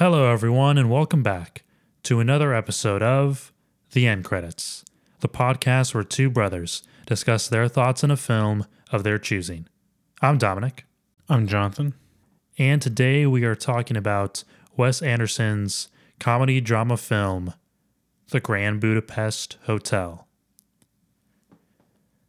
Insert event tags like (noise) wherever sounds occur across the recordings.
Hello, everyone, and welcome back to another episode of The End Credits, the podcast where two brothers discuss their thoughts on a film of their choosing. I'm Dominic, I'm Jonathan. and today we are talking about Wes Anderson's comedy drama film, The Grand Budapest Hotel.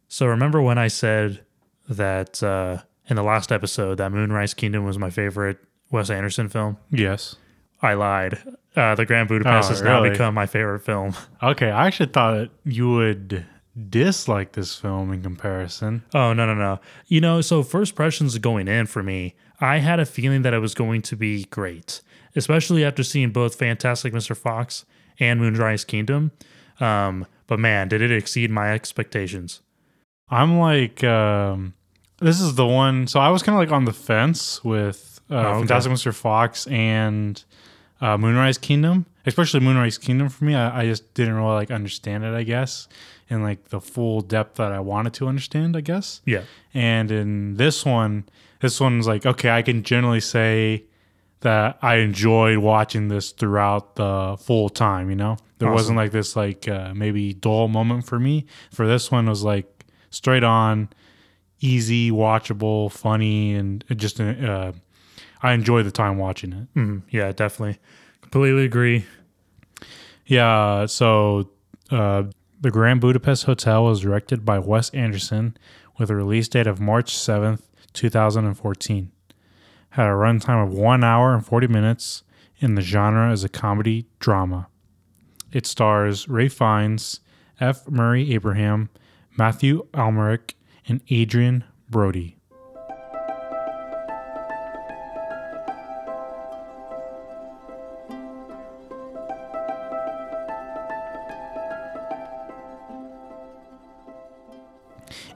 So, remember when I said that uh, in the last episode that Moonrise Kingdom was my favorite Wes Anderson film? Yes. I lied. Uh, the Grand Budapest Oh, has now become my favorite film. (laughs) Okay, I actually thought you would dislike this film in comparison. Oh no no no! You know, so first impressions going in for me, I had a feeling that it was going to be great, especially after seeing both Fantastic Mr. Fox and Moonrise Kingdom. Um, but man, did it exceed my expectations? I'm like, um, this is the one. So I was kind of like on the fence with uh, Oh, okay. Fantastic Mr. Fox and uh, Moonrise Kingdom, especially Moonrise Kingdom for me. I, I just didn't really like understand it, I guess, in like the full depth that I wanted to understand, I guess. Yeah, And in this one, this one's like, okay, I can generally say that I enjoyed watching this throughout the full time, you know? There Awesome. wasn't like this like uh, maybe dull moment for me. For this one it was like straight on, easy, watchable, funny and just uh I enjoy the time watching it. mm, yeah, definitely, completely agree. Yeah, so uh, the Grand Budapest Hotel was directed by Wes Anderson with a release date of March 7th, 2014. Had a runtime of 1 hour and 40 minutes, and the genre is a comedy drama. It stars Ralph Fiennes, F. Murray Abraham, Mathieu Amalric, and Adrien Brody.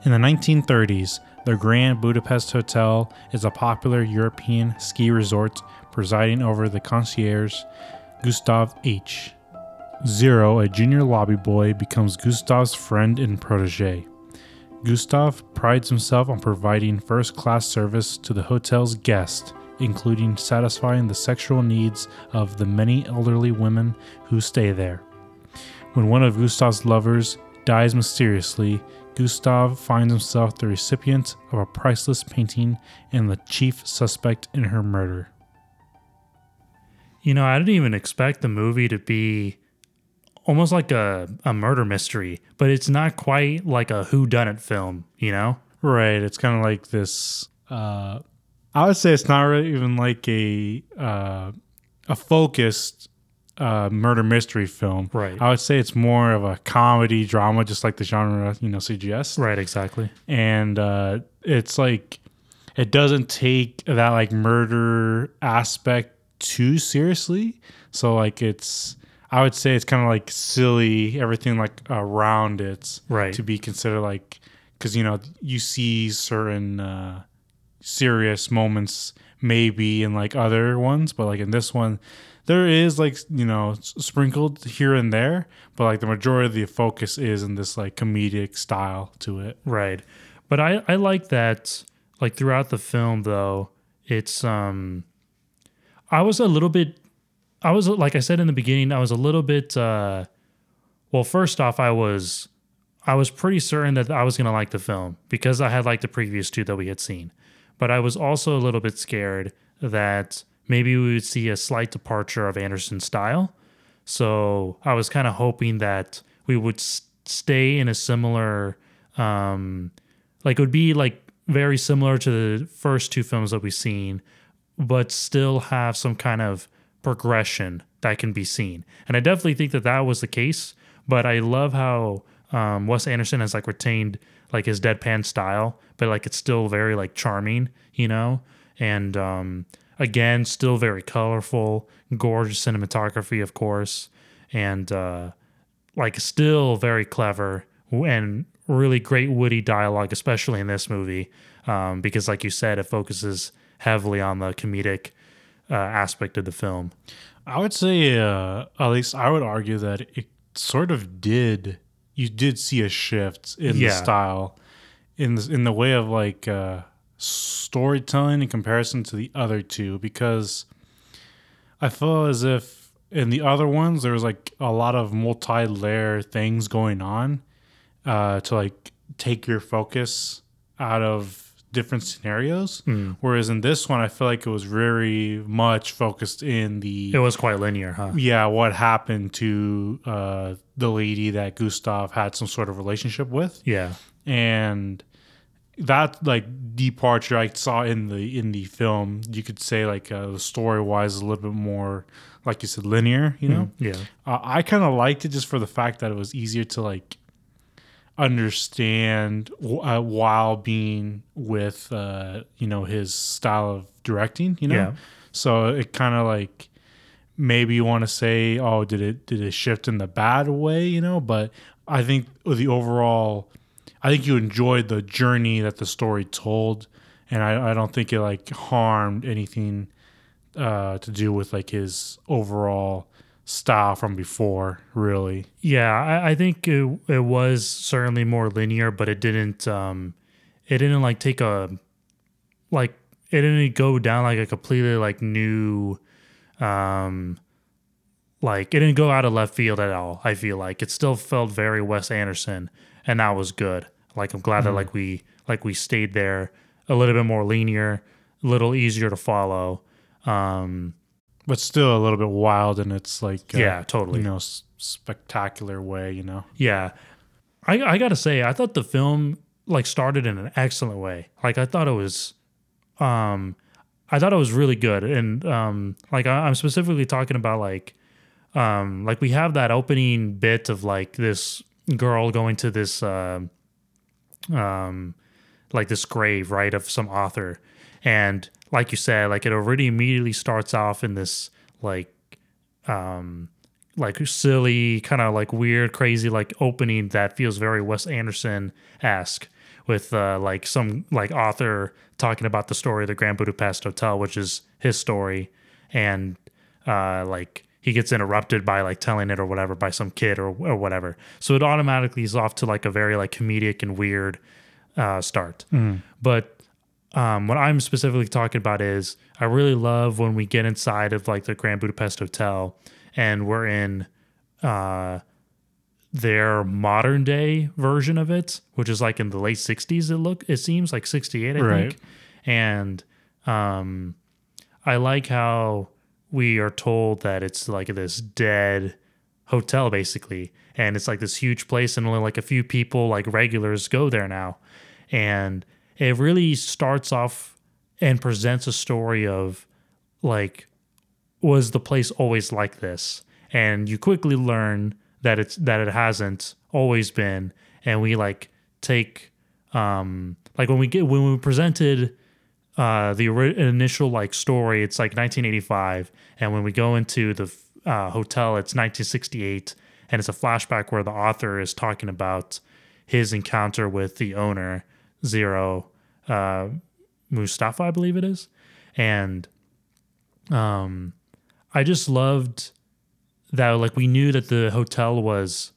In the 1930s, the Grand Budapest Hotel is a popular European ski resort presiding over the concierge Gustave H. Zero, a junior lobby boy, becomes Gustave's friend and protege. Gustave prides himself on providing first class service to the hotel's guests, including satisfying the sexual needs of the many elderly women who stay there. When one of Gustave's lovers dies mysteriously, Gustave finds himself the recipient of a priceless painting and the chief suspect in her murder. You know, I didn't even expect the movie to be almost like a, a murder mystery, but it's not quite like a whodunit film, you know? Right, it's kind of like this. Uh, I would say it's not really even like a uh, a focused uh, murder mystery film. Right. I would say it's more of a comedy drama, just like the genre you know suggests. Right, exactly. and uh, it's like it doesn't take that like murder aspect too seriously so like it's i would say it's kind of like silly everything like around it Right. to be considered like because you know you see certain uh, serious moments maybe in like other ones but like in this one there is like you know sprinkled here and there but like the majority of the focus is in this like comedic style to it Right. But I, I like that like throughout the film though, it's um I was a little bit I was like I said in the beginning, I was a little bit uh well first off I was I was pretty certain that I was gonna like the film because I had liked the previous two that we had seen. But I was also a little bit scared that maybe we would see a slight departure of Anderson's style. So I was kind of hoping that we would s- stay in a similar, um, like it would be like very similar to the first two films that we've seen, but still have some kind of progression that can be seen. And I definitely think that that was the case. But I love how um, Wes Anderson has like retained like his deadpan style, but like it's still very like charming, you know. And um, again, still very colorful, gorgeous cinematography, of course, and uh, like still very clever and really great witty dialogue, especially in this movie, um, because like you said, it focuses heavily on the comedic uh, aspect of the film. I would say, uh, at least I would argue that it sort of did. You did see a shift in Yeah. the style, in the, in the way of like uh, storytelling in comparison to the other two, because I feel as if in the other ones there was like a lot of multi-layer things going on uh, to like take your focus out of different scenarios. Whereas in this one, I feel like it was very much focused in the It was quite linear, huh? yeah what happened to uh, the lady that Gustave had some sort of relationship with Yeah. and that like departure I saw in the in the film, you could say like uh, story wise a little bit more, like you said, linear. You know, Yeah. uh, I kind of liked it just for the fact that it was easier to like understand uh, while being with uh, you know his style of directing. You know, Yeah. so it kind of like maybe you want to say, oh, did it did it shift in the bad way? You know, but I think the overall, I think you enjoyed the journey that the story told, and I, I don't think it like harmed anything uh, to do with like his overall style from before. Really, Yeah, I, I think it, it was certainly more linear, but it didn't um it didn't like take a like it didn't go down like a completely like new um like it didn't go out of left field at all. I feel like it still felt very Wes Anderson and that was good. Like I'm glad that like we like we stayed there a little bit more linear, a little easier to follow. Um but still a little bit wild and its like uh, yeah, totally. you know s- spectacular way. You know, Yeah. I I got to say I thought the film like started in an excellent way. Like I thought it was um I thought it was really good and um like I, I'm specifically talking about like um like we have that opening bit of like this girl going to this um um like this grave right of some author. And like you said like it already immediately starts off in this like um like silly kind of like weird crazy like opening that feels very wes anderson esque with uh like some like author talking about the story of the grand budapest hotel which is his story. And uh like he gets interrupted by like telling it or whatever by some kid or, or whatever so it automatically is off to like a very like comedic and weird uh start but um, what I'm specifically talking about is I really love when we get inside of like the Grand Budapest Hotel and we're in uh, their modern day version of it, which is like in the late 60s. It look it seems like 68, I Right. think. And um, I like how we are told that it's like this dead hotel basically, and it's like this huge place, and only like a few people, like regulars, go there now, and it really starts off and presents a story of like was the place always like this? And you quickly learn that it's that it hasn't always been. And we like take um like when we get when we presented uh the initial like story it's like 1985 and when we go into the uh, hotel it's 1968 and it's a flashback where the author is talking about his encounter with the owner zero uh moustafa i believe it is and um i just loved that like we knew that the hotel was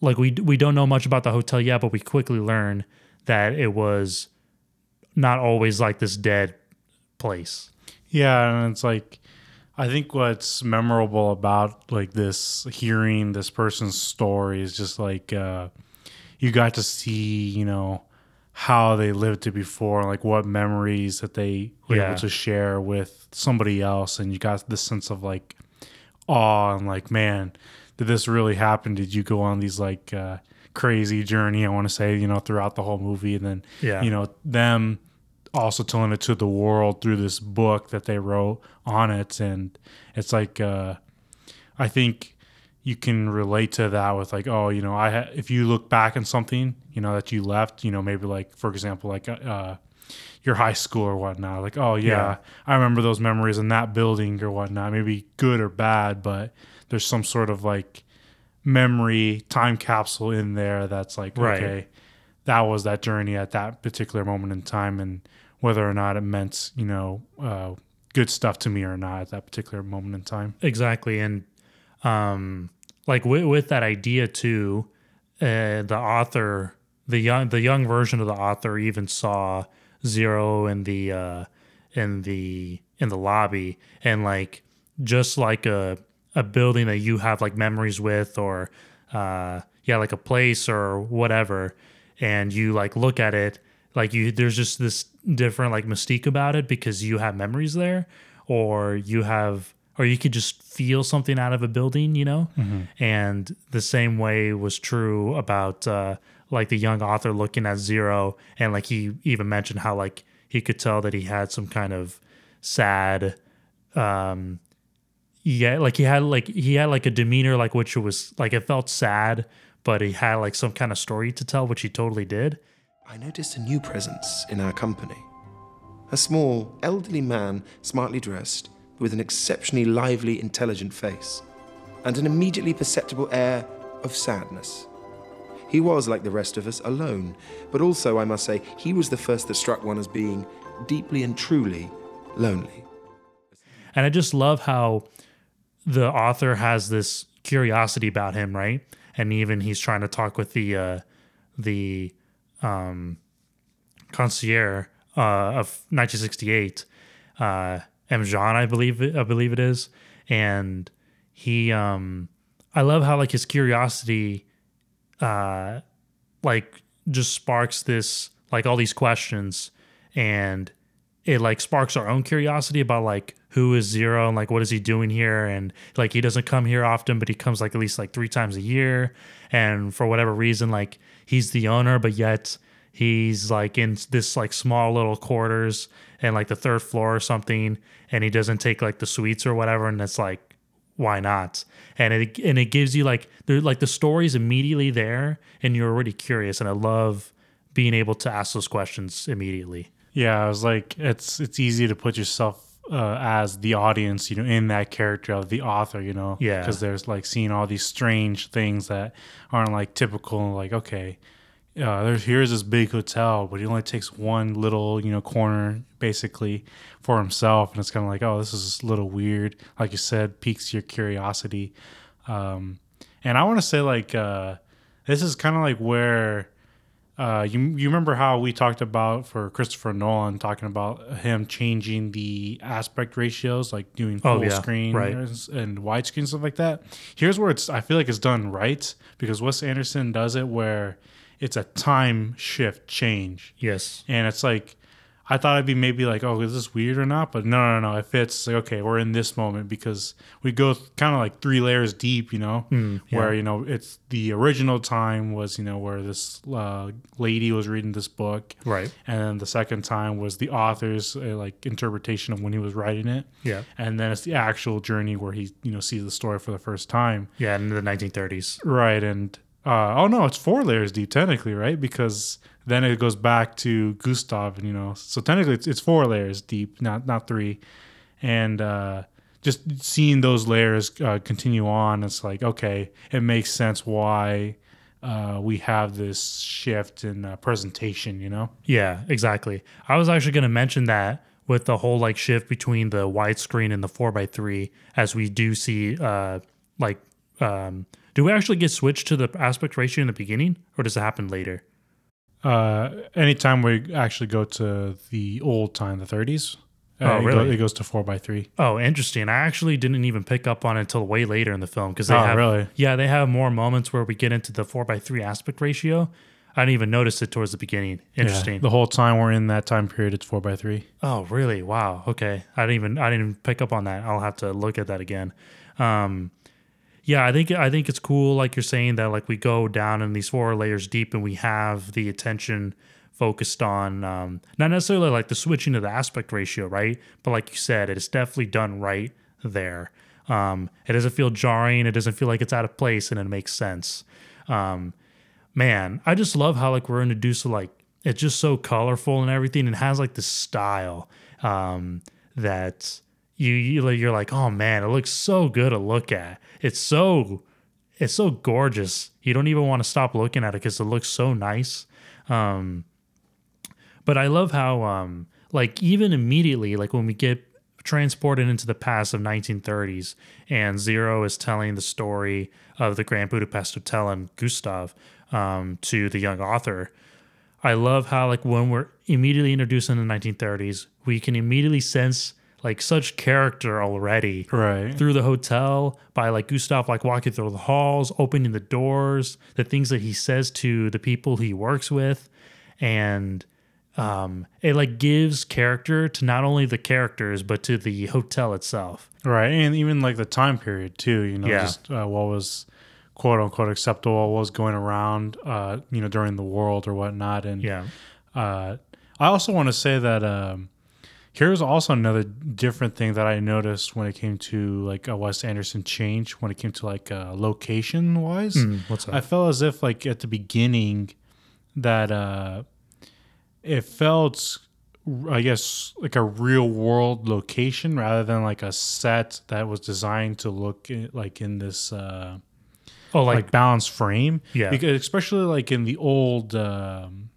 like we we don't know much about the hotel yet but we quickly learn that it was not always like this dead place Yeah, and it's like I think what's memorable about like this hearing this person's story is just like uh you got to see, you know, how they lived it before, like what memories that they were Yeah. able to share with somebody else and you got this sense of like awe and like, man, did this really happen? Did you go on these like uh crazy journey, I want to say, you know, throughout the whole movie and then Yeah. you know, them also telling it to the world through this book that they wrote on it and it's like uh i think you can relate to that with like oh you know i ha- if you look back on something you know that you left you know maybe like for example like uh your high school or whatnot like oh yeah, Yeah. i remember those memories in that building or whatnot maybe good or bad but there's some sort of like memory time capsule in there that's like Right. okay that was that journey at that particular moment in time and whether or not it meant you know uh, good stuff to me or not at that particular moment in time. Exactly. And um like with, with that idea too uh the author the young the young version of the author even saw zero in the uh in the in the lobby and like just like a a building that you have like memories with or uh yeah like a place or whatever and you like look at it like you there's just this different like mystique about it because you have memories there or you have or you could just feel something out of a building you know? And the same way was true about uh like the young author looking at zero and like he even mentioned how like he could tell that he had some kind of sad um yeah like he had like he had like a demeanor like which was like it felt sad but he had like some kind of story to tell which he totally did I noticed a new presence in our company. A small, elderly man, smartly dressed, with an exceptionally lively, intelligent face, and an immediately perceptible air of sadness. He was, like the rest of us, alone, but also, I must say, he was the first that struck one as being deeply and truly lonely. And I just love how the author has this curiosity about him, right? And even he's trying to talk with the uh, the um, concierge uh, of 1968, uh, M. Jean, I believe it, I believe it is, and he um, I love how like his curiosity uh, like just sparks this like all these questions and it like sparks our own curiosity about like who is zero and like what is he doing here? And like he doesn't come here often but he comes like at least like three times a year. And for whatever reason like he's the owner but yet he's like in this like small little quarters and like the third floor or something and he doesn't take like the suites or whatever and it's like why not? And it and it gives you like there like the story's immediately there and you're already curious and i love being able to ask those questions immediately Yeah, I was like, it's it's easy to put yourself uh, as the audience, you know, in that character of the author, you know, Yeah. because there's like seeing all these strange things that aren't like typical. Like, okay, uh, there's here's this big hotel, but he only takes one little, you know, corner basically for himself, and it's kind of like, oh, this is a little weird. Like you said, piques your curiosity. Um, and I want to say like uh, this is kind of like where uh, you you remember how we talked about for Christopher Nolan talking about him changing the aspect ratios, like doing Oh, full yeah, screen right. and widescreen stuff like that. Here's where it's I feel like it's done right because Wes Anderson does it where it's a time shift change, yes and it's like I thought I'd be maybe like, oh, is this weird or not? But no, no, no. It fits. Like, okay, we're in this moment because we go kind of like three layers deep, you know, Hmm, where you know it's the original time was you know where this uh, lady was reading this book, right and then the second time was the author's uh, like interpretation of when he was writing it, yeah and then it's the actual journey where he you know sees the story for the first time, yeah in the 1930s right? And uh, oh no, it's four layers deep technically, right? Because then it goes back to Gustave, and you know, so technically it's, it's four layers deep, not not three, and uh, just seeing those layers uh, continue on, it's like okay, it makes sense why uh, we have this shift in uh, presentation, you know. Yeah, exactly. I was actually going to mention that with the whole like shift between the widescreen and the 4x3 as we do see uh like um do we actually get switched to the aspect ratio in the beginning or does it happen later? Uh, anytime we actually go to the old time, the 30s, uh, Oh, it, go- really? it goes to four by three. Oh, interesting. I actually didn't even pick up on it until way later in the film because they Oh, have really? yeah, they have more moments where we get into the 4x3 aspect ratio. I didn't even notice it towards the beginning. Interesting. Yeah, the whole time we're in that time period, it's four by three. Oh, really? Wow. Okay. I didn't even I didn't even pick up on that. I'll have to look at that again. Um yeah, I think I think it's cool like you're saying that like we go down in these four layers deep and we have the attention focused on um not necessarily like the switching to the aspect ratio, right? But like you said, it is definitely done right there. Um it doesn't feel jarring, it doesn't feel like it's out of place and it makes sense. Um man, I just love how like we're introduced to like it's just so colorful and everything and has like this style um that you, you you're like, oh man, it looks so good to look at. It's so it's so gorgeous. You don't even want to stop looking at it because it looks so nice. Um but I love how um like even immediately like when we get transported into the past of 1930s and Zero is telling the story of the Grand Budapest Hotel and Gustave um to the young author. I love how like when we're immediately introduced in the 1930s, we can immediately sense like such character already Right. through the hotel by like Gustave like walking through the halls, opening the doors, the things that he says to the people he works with, and um, it like gives character to not only the characters but to the hotel itself. Right, and even like the time period too. You know, Yeah. just uh, what was quote unquote acceptable, what was going around, uh, you know, during the world or whatnot. And Yeah, uh, I also want to say that um, here's also another different thing that I noticed when it came to like a Wes Anderson change when it came to like uh, location wise. Mm, what's up? I felt as if like at the beginning that uh it felt I guess like a real world location rather than like a set that was designed to look i- like in this uh oh, like, like balanced frame. Yeah. Because especially like in the old um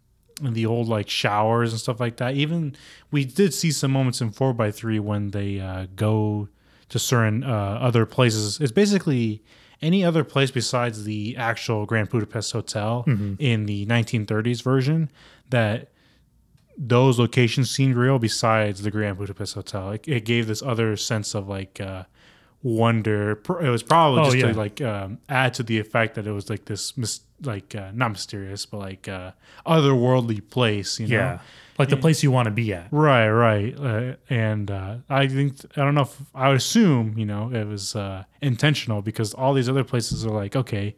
in the old like showers and stuff like that. Even we did see some moments in four x three when they uh go to certain uh other places. It's basically any other place besides the actual Grand Budapest Hotel Mm-hmm. in the 1930s version that those locations seemed real besides the Grand Budapest Hotel. It, it gave this other sense of like uh, wonder. It was probably Oh, just yeah. to like um, add to the effect that it was like this, mis- like uh, not mysterious, but like uh, otherworldly place. You know? yeah, like the place you want to be at. Right, right, uh, and uh, I think I don't know if I would assume you know it was uh, intentional because all these other places are like okay,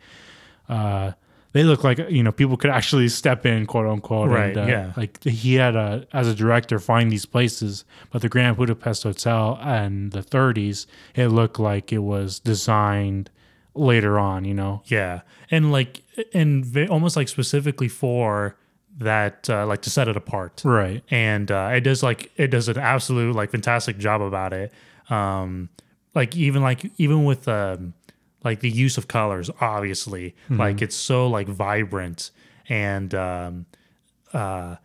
uh, they look like you know people could actually step in quote unquote, Right, And, uh, yeah. like he had a as a director find these places, but the Grand Budapest Hotel and the 30s, it looked like it was designed later on, you know. Yeah, and like and almost like specifically for that, uh, like to set it apart. Right. and uh, it does like it does an absolute like fantastic job about it. Um, like even like even with um, like the use of colors, obviously, like it's so like vibrant and um, uh,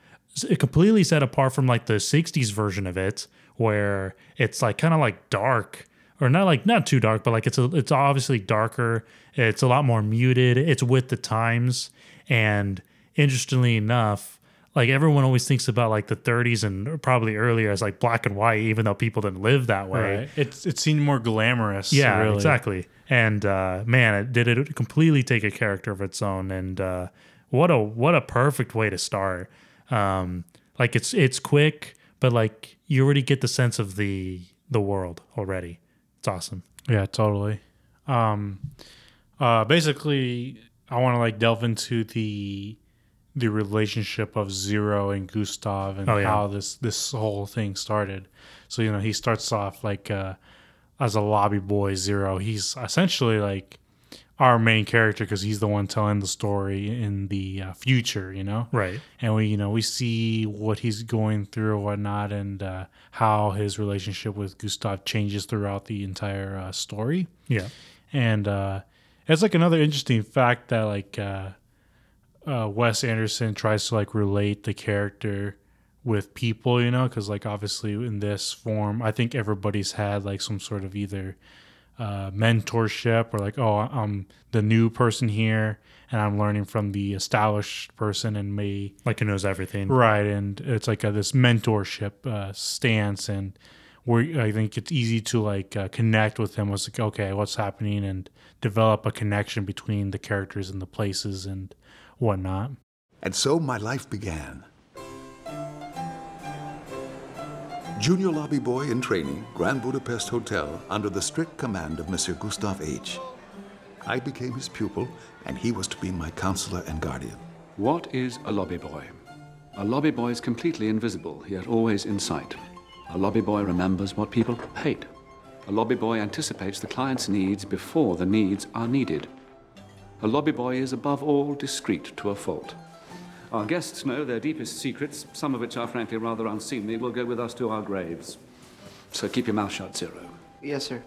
completely set apart from like the '60s version of it, where it's like kind of like dark or not like not too dark, but like it's a, it's obviously darker. It's a lot more muted. It's with the times, and interestingly enough, like everyone always thinks about like the 30s and probably earlier as like black and white, even though people didn't live that way. Right. It's it seemed more glamorous. Yeah, really. exactly. And uh, man, it did it completely take a character of its own. And uh, what a what a perfect way to start. Um, like it's it's quick, but like you already get the sense of the the world already. It's awesome. Yeah, totally. Um, uh, basically, I want to like delve into the the relationship of Zero and Gustave and Oh, yeah. how this this whole thing started. So you know, he starts off like uh, as a lobby boy. Zero. He's essentially like our main character because he's the one telling the story in the uh, future. You know, Right. and we you know we see what he's going through or whatnot and uh, how his relationship with gustave changes throughout the entire uh, story Yeah. and uh, it's like another interesting fact that like uh, wes anderson tries to like relate the character with people you know because like obviously in this form i think everybody's had like some sort of either uh, mentorship or like oh i'm the new person here and i'm learning from the established person and may Like it knows everything. right and it's like a, this mentorship uh, stance and where i think it's easy to like uh, connect with him was like okay what's happening and develop a connection between the characters and the places and whatnot And so my life began. Junior lobby boy in training, Grand Budapest Hotel, under the strict command of Monsieur Gustave H. I became his pupil, and he was to be my counselor and guardian. What is a lobby boy? A lobby boy is completely invisible, yet always in sight. A lobby boy remembers what people hate. A lobby boy anticipates the client's needs before the needs are needed. A lobby boy is above all discreet to a fault. Our guests know their deepest secrets, some of which are frankly rather unseemly, will go with us to our graves. So keep your mouth shut, Zero. Yes, sir.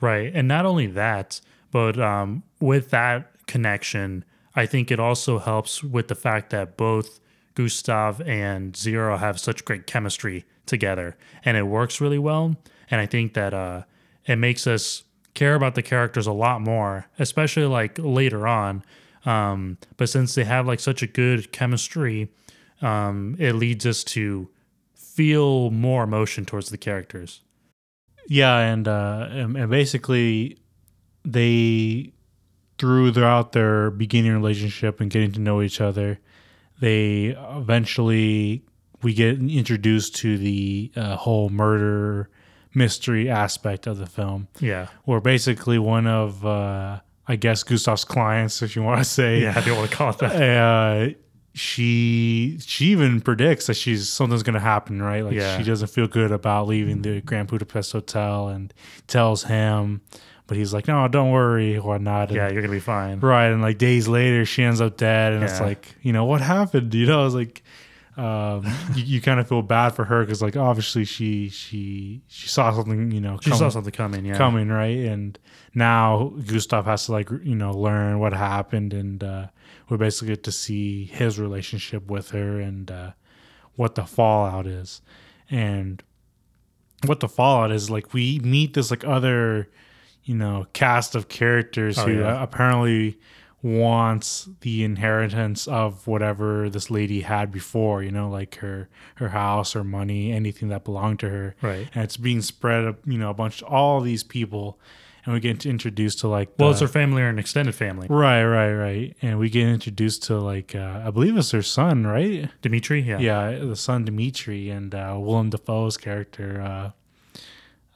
Right. And not only that, but um, with that connection, I think it also helps with the fact that both Gustave and Zero have such great chemistry together and it works really well. And I think that uh, it makes us care about the characters a lot more, especially like later on. Um, but since they have like such a good chemistry, um, it leads us to feel more emotion towards the characters. Yeah, and uh, and, basically, they through throughout their beginning relationship and getting to know each other, they eventually we get introduced to the uh, whole murder mystery aspect of the film, Yeah. where basically one of uh, I guess Gustave's clients, if you want to (laughs) say, Yeah, if you want to call it that. uh, she she even predicts that she's something's gonna happen, right? Like Yeah. she doesn't feel good about leaving the Grand Budapest Hotel and tells him, but he's like, "No, don't worry, whatnot." And, Yeah, you're gonna be fine. right. And like days later, she ends up dead, and it's like, you know, what happened? You know, it's like. Um, you, you kind of feel bad for her because, like, obviously she she she saw something, you know, She saw something coming. Yeah. coming, right? And now Gustave has to like you know learn what happened, and uh, we basically get to see his relationship with her and uh, what the fallout is, and what the fallout is like. We meet this like other you know cast of characters Oh, who yeah. uh, apparently wants the inheritance of whatever this lady had before you know like her her house or money anything that belonged to her Right. and it's being spread you know a bunch of all these people and we get introduced to like Well, it's her family or an extended family. right right right and we get introduced to like uh, i believe it's her son right Dimitri. Yeah. yeah the son dimitri and uh willem dafoe's character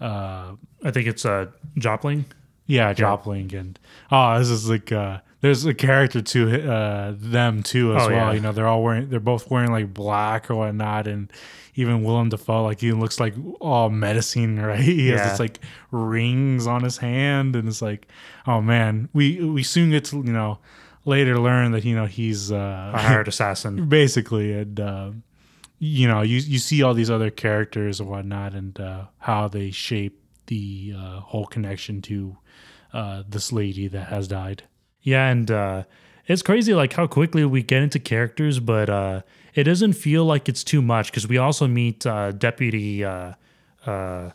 uh uh I think it's uh jopling yeah jopling and oh this is like uh there's a character to uh them too as Oh, well yeah. you know they're all wearing they're both wearing like black or whatnot and even Willem Dafoe like he looks like all medicine, (laughs) right he has this like rings on his hand and it's like oh man we we soon get to you know later learn that you know he's A uh hired assassin. (laughs) basically and um you know you you see all these other characters and whatnot and uh how they shape the uh whole connection to uh this lady that has died Yeah, and uh, it's crazy like how quickly we get into characters, but uh, it doesn't feel like it's too much because we also meet uh, Deputy uh, uh,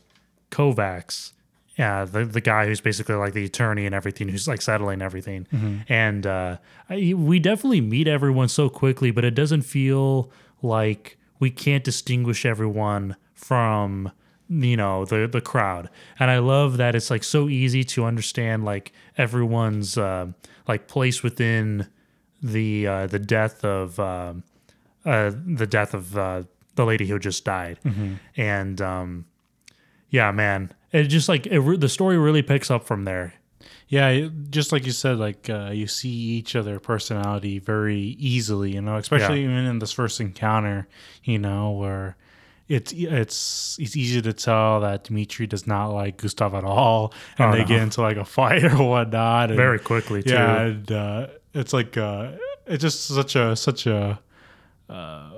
Kovacs, yeah, the the guy who's basically like the attorney and everything, who's like settling everything, and uh, I, we definitely meet everyone so quickly, but it doesn't feel like we can't distinguish everyone from you know the the crowd. And i love that it's like so easy to understand like everyone's uh, like place within the uh, the death of um, uh, the death of uh, the lady who just died. And um yeah man it just like it, re- the story really picks up from there. Yeah just like you said like uh you see each other personality very easily you know especially even in this first encounter you know where it's it's it's easy to tell that Dimitri does not like Gustave at all, and Oh, they no. get into like a fight (laughs) or whatnot. And, very quickly too yeah, and uh, it's like uh, it's just such a such a uh,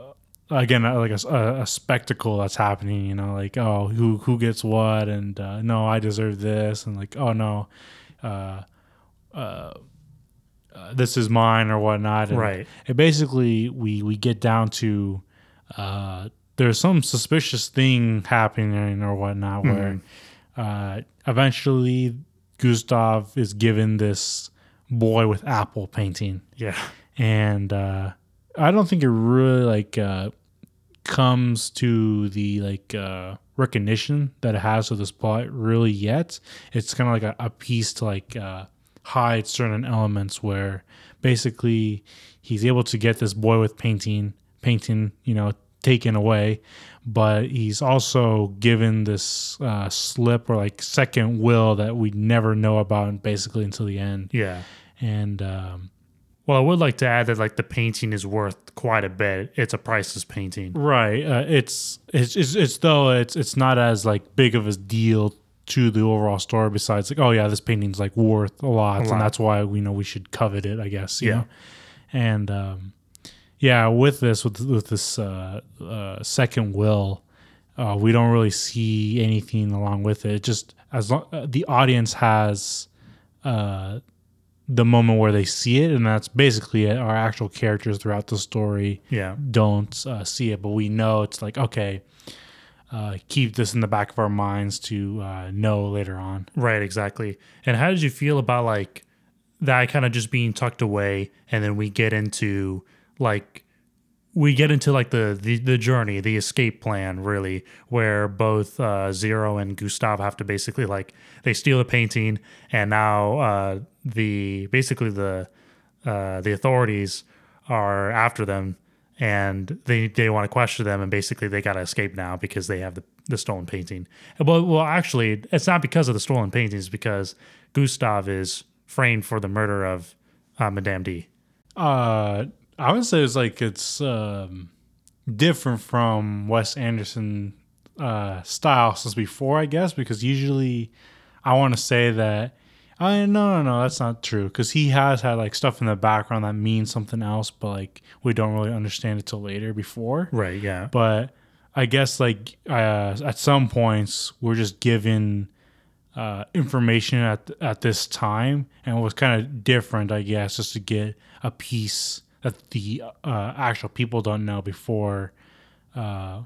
again uh, like a, a, a spectacle that's happening. You know, like oh who who gets what, and uh, no I deserve this, and like oh no, uh, uh, uh, this is mine or whatnot. And Right. It basically we we get down to uh, there's some suspicious thing happening or whatnot where uh, eventually Gustave is given this boy with apple painting, yeah. And uh, I don't think it really like uh, comes to the like uh, recognition that it has with this plot really yet. It's kind of like a, a piece to like uh, hide certain elements where basically he's able to get this boy with painting painting you know taken away but he's also given this uh, slip or like second will that we never know about basically until the end yeah and um, well i would like to add that like the painting is worth quite a bit it's a priceless painting Right. Uh, it's, it's it's it's though it's it's not as like big of a deal to the overall story. Besides, like, oh yeah, this painting's like worth a lot, lot. and that's why we know we should covet it. I guess. you Yeah. know? And um, yeah, with this with with this uh, uh, second will, uh, we don't really see anything along with it. Just as long, uh, the audience has. Uh, the moment where they see it, and that's basically it. Our actual characters throughout the story yeah don't uh, see it, but we know it's like okay, uh, keep this in the back of our minds to uh, know later on. Right, exactly. And how did you feel about like that kind of just being tucked away and then we get into like we get into like the, the the journey, the escape plan, really, where both uh, Zero and Gustave have to basically like they steal the painting, and now uh, the basically the uh, the authorities are after them, and they they want to question them, and basically they got to escape now because they have the the stolen painting. Well, well, actually, it's not because of the stolen paintings, because Gustave is framed for the murder of uh, Madame D. Uh, I would say it's like it's um, different from Wes Anderson uh, style since before, I guess, because usually I want to say that. I no no no that's not true because he has had like stuff in the background that means something else, but like we don't really understand it till later before. Right. Yeah. But I guess like uh, at some points we're just given uh, information at at this time, and it was kind of different, I guess, just to get a piece that the uh, actual people don't know before. Uh,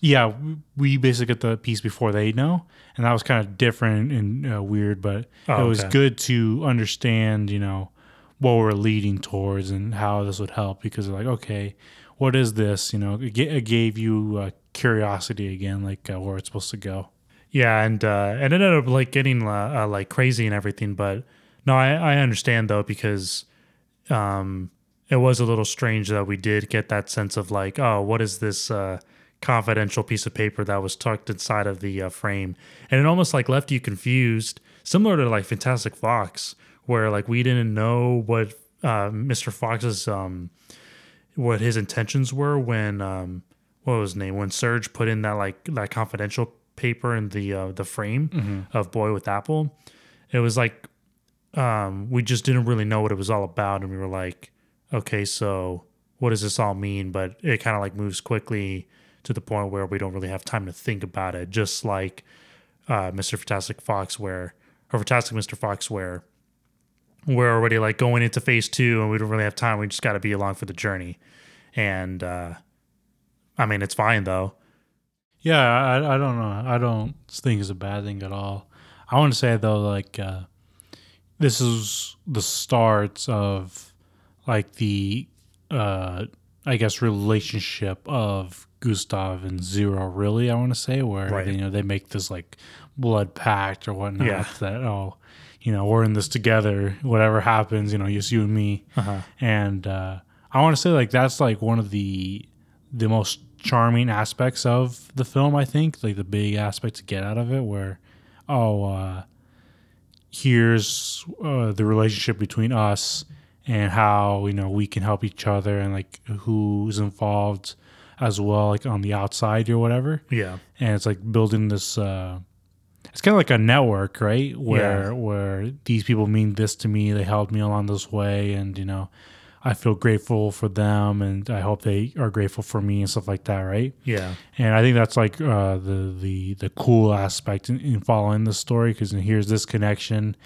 yeah, we basically get the piece before they know, and that was kind of different and uh, weird, but Oh, it was okay. good to understand, you know, what we're leading towards and how this would help because they're like, okay, what is this? You know, it, ga- it gave you uh, curiosity again, like uh, where it's supposed to go. Yeah, and uh, it ended up like getting uh, uh, like crazy and everything. But no, I, I understand though because um, it was a little strange that we did get that sense of like, oh, what is this uh, confidential piece of paper that was tucked inside of the uh, frame, and it almost like left you confused, similar to like Fantastic Fox, where like we didn't know what uh, Mr. Fox's um, what his intentions were when um, what was his name when Serge put in that like that confidential paper in the uh, the frame of Boy with Apple. It was like um, we just didn't really know what it was all about, and we were like, okay, so what does this all mean? But it kind of like moves quickly to the point where we don't really have time to think about it. Just like uh, Mr. Fantastic Fox, where or Fantastic Mr. Fox, where we're already like going into phase two, and we don't really have time. We just got to be along for the journey, and uh, I mean, it's fine though. Yeah, I, I don't know. I don't think it's a bad thing at all. I want to say though, like uh, this is the start of like the uh, I guess relationship of Gustave and Zero. Really, I want to say where Right. they, you know they make this like blood pact or whatnot. Yeah. That oh, you know we're in this together. Whatever happens, you know, just you and me. Uh-huh. And uh, I want to say like that's like one of the the most charming aspects of the film. I think like the big aspect to get out of it, where oh, uh, here's uh, the relationship between us and how you know we can help each other and like who's involved as well, like on the outside or whatever. Yeah, and it's like building this uh it's kind of like a network right? Where Yeah. where these people mean this to me they helped me along this way and you know i feel grateful for them and i hope they are grateful for me and stuff like that right? Yeah, and i think that's like uh the the the cool aspect in, in following the story because here's this connection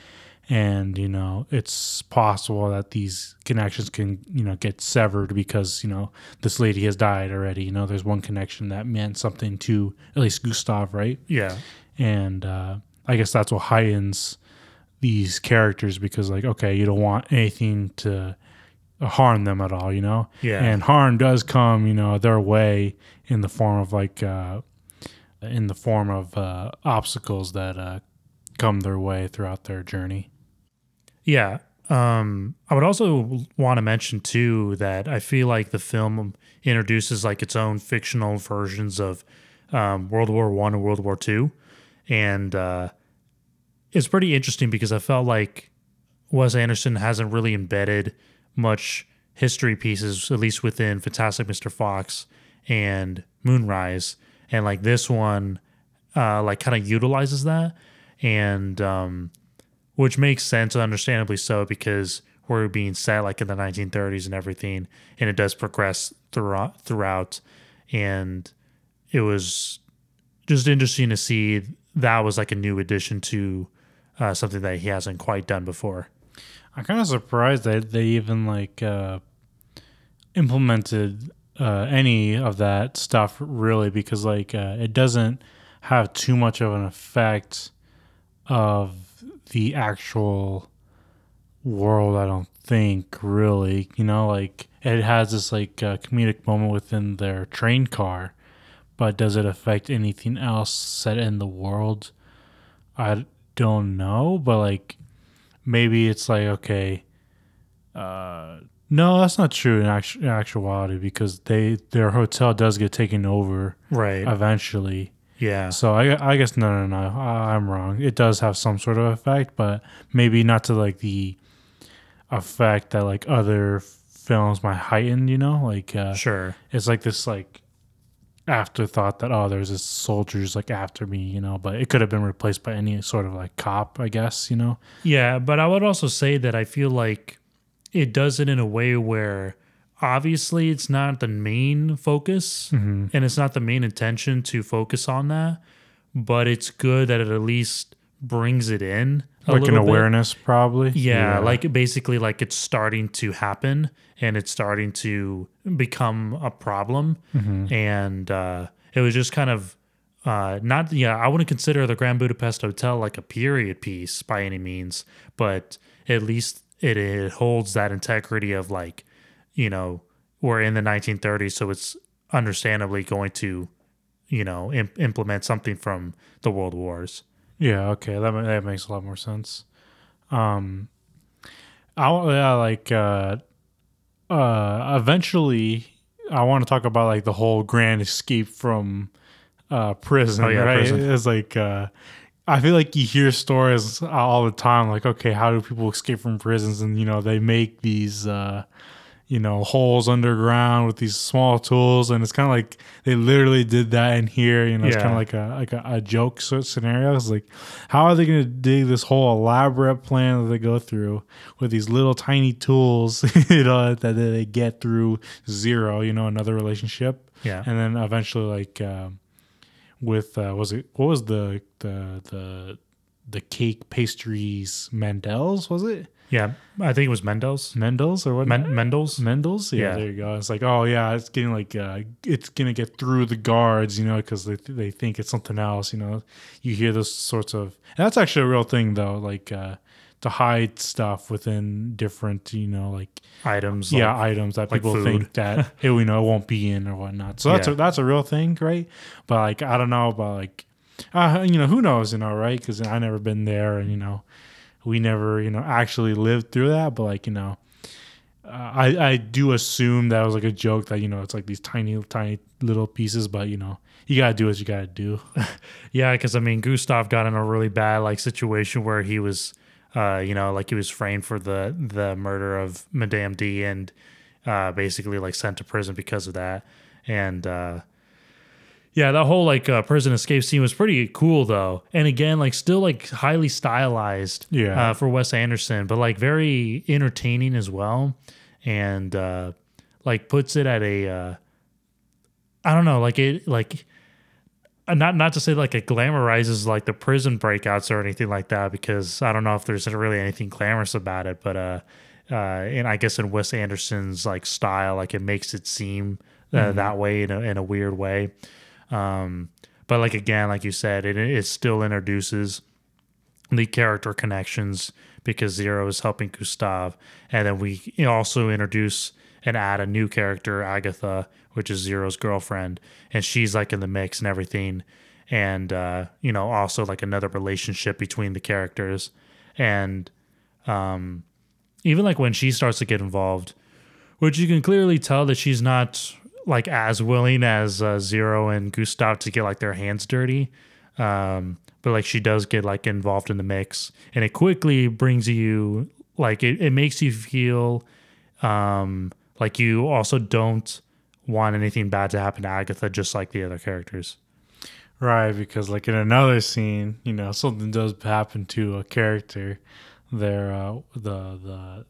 and you know it's possible that these connections can you know get severed because you know this lady has died already. You know there's one connection that meant something to at least gustave right? Yeah, and uh, I guess that's what heightens these characters because like okay you don't want anything to harm them at all you know? Yeah. and harm does come you know their way in the form of like uh in the form of uh obstacles that uh come their way throughout their journey yeah. Um, I would also want to mention too that I feel like the film introduces like its own fictional versions of um, World War One and World War Two, and uh, it's pretty interesting because I felt like Wes Anderson hasn't really embedded much history pieces, at least within Fantastic Mr. Fox and Moonrise, and like this one, uh, like kind of utilizes that, and um, which makes sense, understandably so, because we're being set like in the 1930s and everything, and it does progress throughout. Throughout, and it was just interesting to see that was like a new addition to uh, something that he hasn't quite done before. i'm kind of surprised that they even like uh implemented uh any of that stuff really because like uh, it doesn't have too much of an effect of the actual world. I don't think really. You know, like it has this like uh, comedic moment within their train car, but does it affect anything else set in the world? I don't know, but like maybe it's like okay. Uh, no, that's not true in, actu- in actuality because they their hotel does get taken over Right. eventually. Yeah. So I, I guess no, no, no, I'm wrong. It does have some sort of effect, but maybe not to like the effect that like other films might heighten. You know, like uh, Sure. it's like this like afterthought that oh, there's this soldiers like after me. You know, but it could have been replaced by any sort of like cop. I guess you know. Yeah, but I would also say that I feel like it does it in a way where obviously it's not the main focus and it's not the main intention to focus on that, but it's good that it at least brings it in like an bit. awareness, probably. Yeah, like basically like it's starting to happen and it's starting to become a problem. And uh, it was just kind of uh, not, yeah, I wouldn't consider the Grand Budapest Hotel like a period piece by any means, but at least it, it holds that integrity of like, you know, we're in the 1930s, so it's understandably going to, you know, imp- implement something from the World Wars. Yeah, okay, that that makes a lot more sense. Um, I yeah, like uh, uh, eventually, I want to talk about like the whole grand escape from uh prison. Oh, yeah, right? prison. It's like uh, I feel like you hear stories all the time, like okay, how do people escape from prisons? And you know, they make these uh you know, holes underground with these small tools, and it's kind of like they literally did that in here. You know, it's Yeah. kind of like a like a, a joke sort of scenario. It's like, how are they going to dig this whole elaborate plan that they go through with these little tiny tools, (laughs) you know, that they get through zero, you know, another relationship, Yeah. and then eventually like um, with uh, was it what was the the the the cake pastries mandels was it Yeah. I think it was Mendl's. Mendl's or what Men- Mendl's? Mendl's, yeah, Yeah. there you go. It's like, oh yeah, it's getting like, uh, it's gonna get through the guards, you know, because they they think it's something else, you know. You hear those sorts of, and that's actually a real thing though, like uh, to hide stuff within different, you know, like items. yeah, like- items that like people food. think that (laughs) it, you know, it won't be in or whatnot. So that's Yeah. a, that's a real thing, right? But like, I don't know about like, uh, you know, who knows, you know, right? Because I never been there, and you know, we never, you know, actually lived through that. But like, you know, uh, I I do assume that was like a joke that you know it's like these tiny tiny little pieces, but you know, you gotta do what you gotta do. (laughs) Yeah, because I mean, Gustave got in a really bad like situation where he was, uh, you know, like he was framed for the the murder of Madame D and uh, basically like sent to prison because of that. And uh, yeah, that whole like uh, prison escape scene was pretty cool though. And again, like still like highly stylized, Yeah. uh, for Wes Anderson, but like very entertaining as well, and uh, like puts it at a, uh, I don't know, like it like uh, not not to say like it glamorizes like the prison breakouts or anything like that because I don't know if there's really anything glamorous about it, but uh, uh, and I guess in Wes Anderson's like style, like it makes it seem uh, that way in a, in a weird way. Um, but like again, like you said, it it still introduces the character connections because Zero is helping Gustave, and then we also introduce and add a new character, Agatha, which is Zero's girlfriend, and she's like in the mix and everything, and uh, you know also like another relationship between the characters, and um, even like when she starts to get involved, which you can clearly tell that she's not like as willing as uh, Zero and Gustave to get like their hands dirty. Um, but like she does get like involved in the mix and it quickly brings you like it, it makes you feel um like you also don't want anything bad to happen to Agatha just like the other characters. Right, because like in another scene, you know, something does happen to a character. There, uh, the the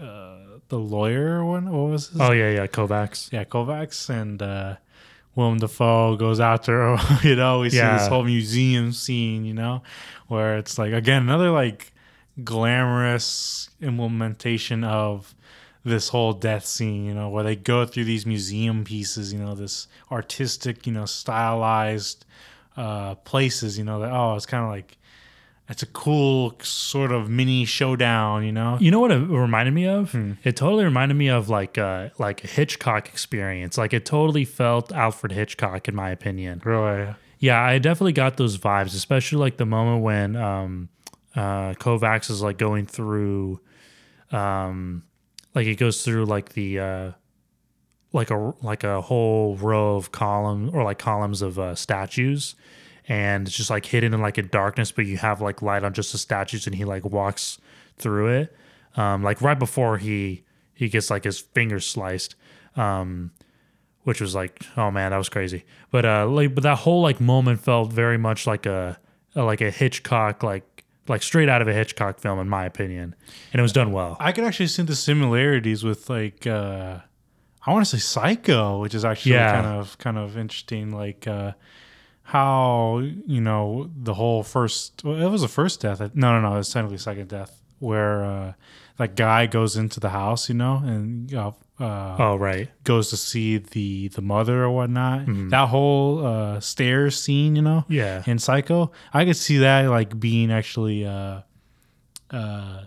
uh, the lawyer one. What was his? Oh yeah, yeah, Kovacs. yeah, Kovacs and uh, Willem Dafoe goes after. (laughs) You know, we see this whole museum scene. You know, where it's like again another like glamorous implementation of this whole death scene, you know, where they go through these museum pieces, you know, this artistic, you know, stylized uh, places, you know, that oh, it's kind of like it's a cool sort of mini showdown, you know. You know what it reminded me of? Hmm. It totally reminded me of like a like a Hitchcock experience. Like it totally felt Alfred Hitchcock, in my opinion. Really, Yeah, I definitely got those vibes, especially like the moment when um, uh, Kovacs is like going through, um, like it goes through like the uh, like a like a whole row of column or like columns of uh, statues, and it's just like hidden in like a darkness, but you have like light on just the statues, and he like walks through it, um, like right before he he gets like his fingers sliced. Um, which was like, oh man, that was crazy. But uh, like, but that whole like moment felt very much like a, a like a Hitchcock, like like straight out of a Hitchcock film, in my opinion, and it was done well. I could actually see the similarities with like uh I want to say Psycho, which is actually Yeah. kind of kind of interesting. Like uh how you know the whole first well, it was the first death. No, no, no, it was technically second death where uh that guy goes into the house, you know, and uh, uh, Oh right, goes to see the the mother or whatnot. That whole uh, stairs scene, you know, Yeah. in Psycho, I could see that like being actually uh, uh,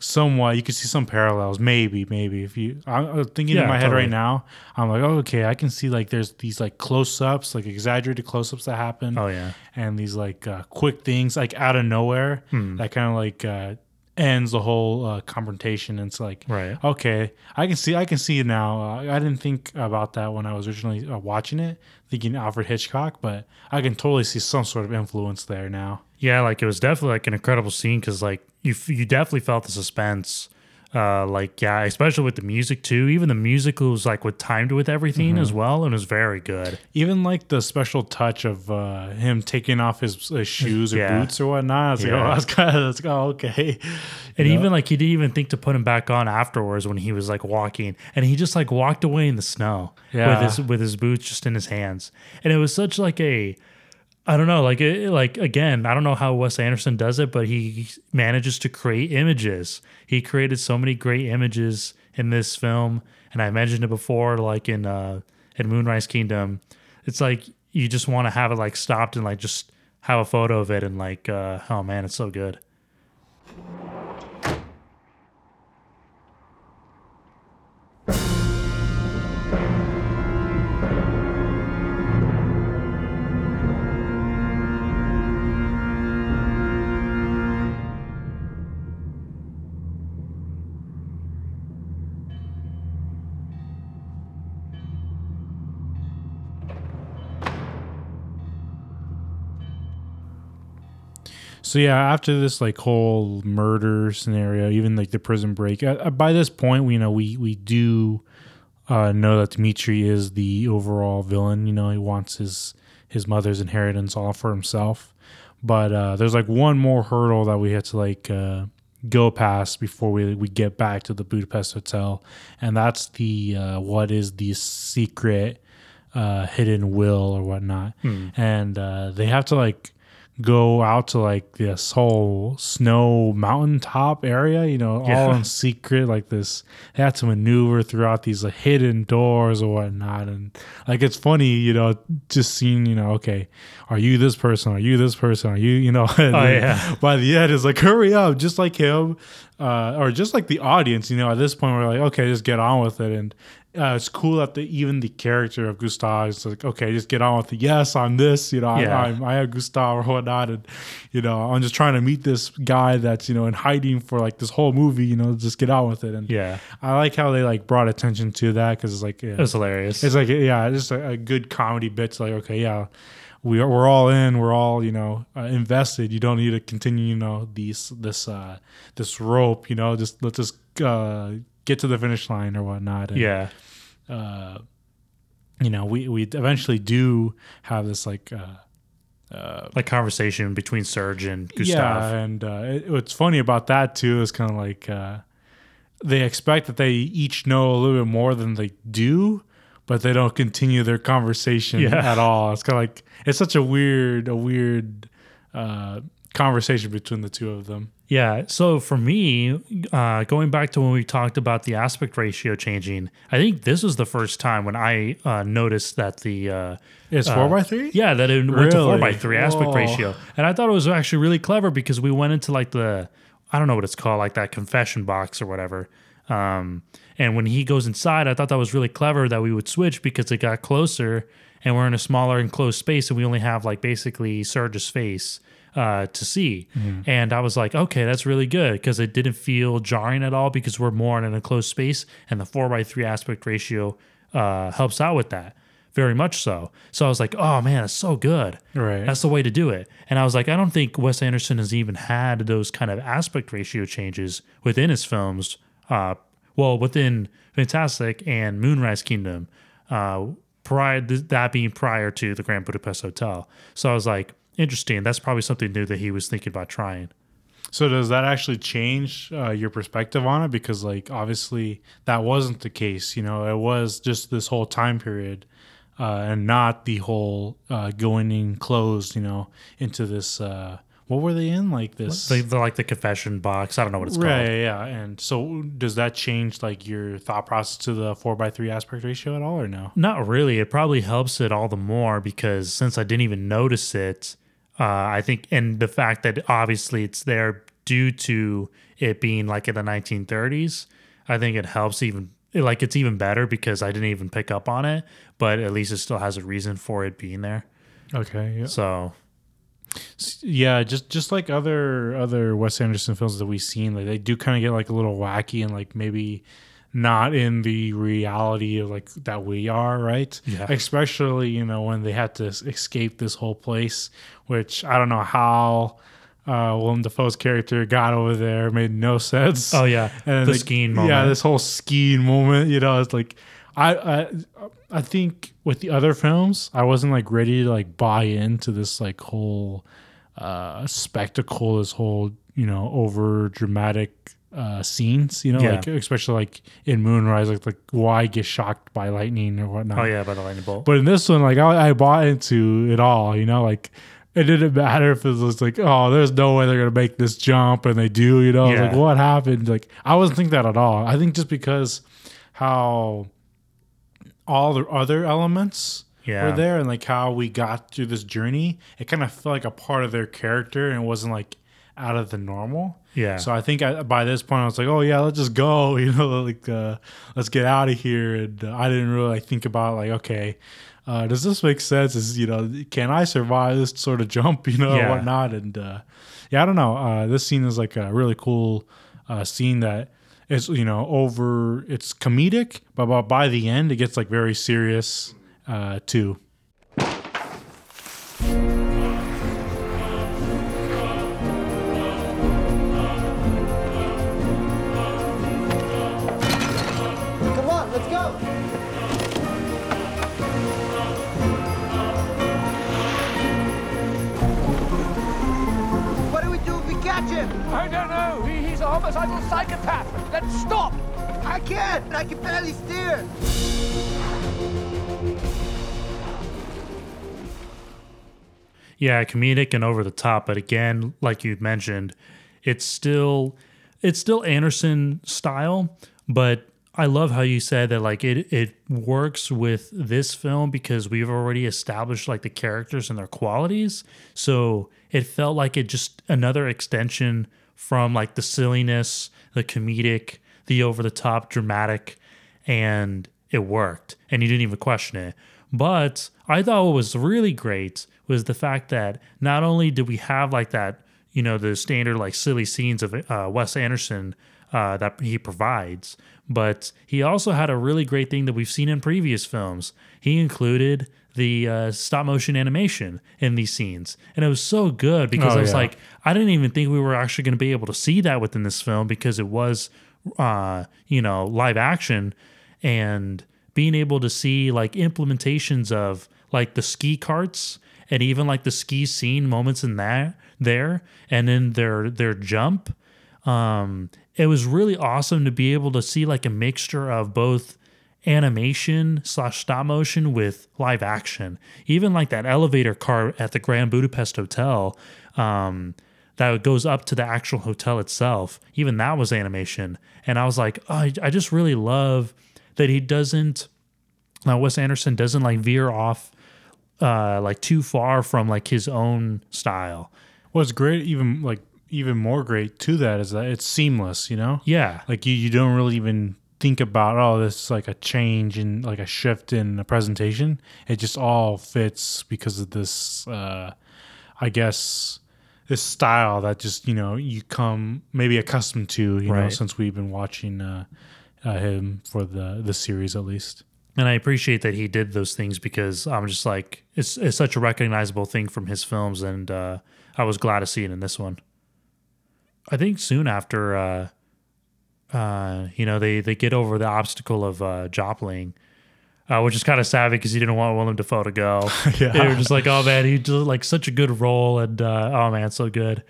somewhat. You could see some parallels, maybe, maybe if you. I'm thinking in my head totally. right now. I'm like, oh, okay, I can see like there's these like close ups, like exaggerated close ups that happen oh yeah, and these like uh, quick things like out of nowhere Hmm. that kind of like uh, ends the whole uh, confrontation. And it's like, Right. okay, I can see, I can see it now. Uh, I didn't think about that when I was originally uh, watching it, thinking Alfred Hitchcock, but I can totally see some sort of influence there now. Yeah. Like it was definitely like an incredible scene because like you f- you definitely felt the suspense. Uh, like yeah, especially with the music too. Even the music was like with timed with everything as well, and it was very good. Even like the special touch of uh, him taking off his, his shoes or Yeah. boots or whatnot. I was like, oh, that's kind of, that's oh, okay. And You know? even like he didn't even think to put him back on afterwards when he was like walking, and he just like walked away in the snow Yeah. with his with his boots just in his hands, and it was such like a, I don't know, like it, like again, I don't know how Wes Anderson does it, but he manages to create images. He created so many great images in this film, and I mentioned it before, like in uh in Moonrise Kingdom, it's like you just want to have it like stopped and like just have a photo of it and like uh oh man, it's so good. So yeah, after this like whole murder scenario, even like the prison break, uh, uh, by this point, we you know we we do uh, know that Dmitri is the overall villain. You know, he wants his his mother's inheritance all for himself. But uh, there's like one more hurdle that we had to like uh, go past before we we get back to the Budapest hotel, and that's the uh, what is the secret uh, hidden will or whatnot, and uh, they have to like go out to like this whole snow mountaintop area, you know, all in secret, like this. They had to maneuver throughout these like, hidden doors or whatnot. And like, it's funny, you know, just seeing, you know, okay, are you this person? Are you this person? Are you, you know, (laughs) and Oh, yeah. by the end, it's like, hurry up, just like him, uh, or just like the audience, you know, at this point, we're like, okay, just get on with it. And, uh, it's cool that the, even the character of Gustave is like, okay, just get on with it. Yes, I'm this, you know, I- Yeah. I'm, I have Gustave or whatnot, and you know, I'm just trying to meet this guy that's you know in hiding for like this whole movie. You know, just get on with it. And Yeah, I like how they like brought attention to that because it's like yeah, it was hilarious. it's like yeah, it's just a, a good comedy bit. To like okay, yeah, we are we're all in, we're all you know uh, invested. You don't need to continue, you know, these this uh this rope. You know, just let's just uh, get to the finish line or whatnot. And, yeah, uh, you know, we we eventually do have this like. Uh, like conversation between Serge and Gustave. Yeah, and uh, it, what's funny about that too is kind of like uh, they expect that they each know a little bit more than they do, but they don't continue their conversation Yeah. at all. It's kind of like it's such a weird, a weird uh, conversation between the two of them. Yeah. So for me, uh, going back to when we talked about the aspect ratio changing, I think this was the first time when I uh, noticed that the uh, It's four by three. yeah that it went to four by three aspect Whoa. ratio, and I thought it was actually really clever because we went into like the I don't know what it's called like that confession box or whatever. Um, and when he goes inside, I thought that was really clever that we would switch because it got closer and we're in a smaller enclosed space and we only have like basically Serge's face uh, to see. And I was like, okay, that's really good because it didn't feel jarring at all because we're more in an enclosed space and the four by three aspect ratio uh, helps out with that very much so. So I was like, oh man, it's so good. Right. That's the way to do it. And I was like, I don't think Wes Anderson has even had those kind of aspect ratio changes within his films. Uh, well, within Fantastic and Moonrise Kingdom, uh, prior th- that being prior to the Grand Budapest Hotel. So I was like, interesting. That's probably something new that he was thinking about trying. So does that actually change uh, your perspective on it? Because like obviously that wasn't the case. You know, it was just this whole time period, uh, and not the whole uh, going in closed. You know, into this. What were they in? Like this. The, the, like the confession box. I don't know what it's Right, called. yeah, and so does that change like your thought process to the four by three aspect ratio at all, or no? Not really. It probably helps it all the more because since I didn't even notice it, uh, I think, and the fact that obviously it's there due to it being like in the 1930s, I think it helps even. Like it's even better because I didn't even pick up on it, but at least it still has a reason for it being there. Okay, yeah. So yeah just just like other other wes anderson films that we've seen like they do kind of get like a little wacky and like maybe not in the reality of like that we are right Yeah. especially you know when they had to escape this whole place which i don't know how uh Willem Dafoe's character got over there made no sense. Oh, yeah. and The like, skiing Yeah, this whole skiing moment. You know, it's like I I I think with the other films, I wasn't like ready to like buy into this like whole uh spectacle, this whole you know over dramatic uh scenes. You know, Yeah. like especially like in Moonrise, like like why get shocked by lightning or whatnot. oh yeah, by the lightning bolt. But in this one, like I, I bought into it all, you know, like it didn't matter if it was like, oh, there's no way they're gonna make this jump, and they do, you know, was like what happened? Like I wasn't think that at all. I think just because how all the other elements Yeah. were there, and like how we got through this journey, it kind of felt like a part of their character, and it wasn't like out of the normal. Yeah. So I think I, by this point I was like, oh yeah, let's just go. (laughs) You know, like uh, let's get out of here. And uh, I didn't really like think about like, okay, uh, does this make sense? Is you know, can I survive this sort of (laughs) jump? You know, Yeah. whatnot. And uh, yeah, I don't know. Uh, this scene is like a really cool uh, scene that is you know over. It's comedic, but by, by the end it gets like very serious uh, too. Homicidal psychopath. Let's stop. I can't. I can barely steer. yeah, comedic and over the top, but again, like you mentioned, it's still it's still Anderson style, but I love how you said that like it it works with this film because we've already established like the characters and their qualities. So it felt like it just another extension from like the silliness, the comedic, the over the top dramatic and it worked and you didn't even question it. But I thought what was really great was the fact that not only did we have like that, you know, the standard like silly scenes of uh, Wes Anderson uh, that he provides, but he also had a really great thing that we've seen in previous films. He included the uh, stop motion animation in these scenes, and it was so good because Oh, I was yeah. like, I didn't even think we were actually going to be able to see that within this film because it was, uh, you know, live action and being able to see like implementations of like the ski carts and even like the ski scene moments in that there and then their their jump um it was really awesome to be able to see like a mixture of both animation slash stop motion with live action even like that elevator car at the grand budapest hotel um that goes up to the actual hotel itself. Even that was animation, and I was like, oh, I, I just really love that he doesn't. Uh, Wes Anderson doesn't like veer off uh like too far from like his own style. What's great, even like even more great to that, is that it's seamless. You know, Yeah. like you, you don't really even think about oh this is like a change in like a shift in the presentation. It just all fits because of this. uh I guess this style that just you know you come maybe accustomed to you know since we've been watching uh, uh, him for the the series at least. And I appreciate that he did those things because I'm just like it's it's such a recognizable thing from his films, and uh, I was glad to see it in this one. I think soon after, uh, uh, you know, they they get over the obstacle of uh, Jopling, uh, which is kind of savvy because he didn't want Willem Dafoe to go. Yeah. (laughs) They were just like, oh man, he did like such a good role, and uh, oh man, so good.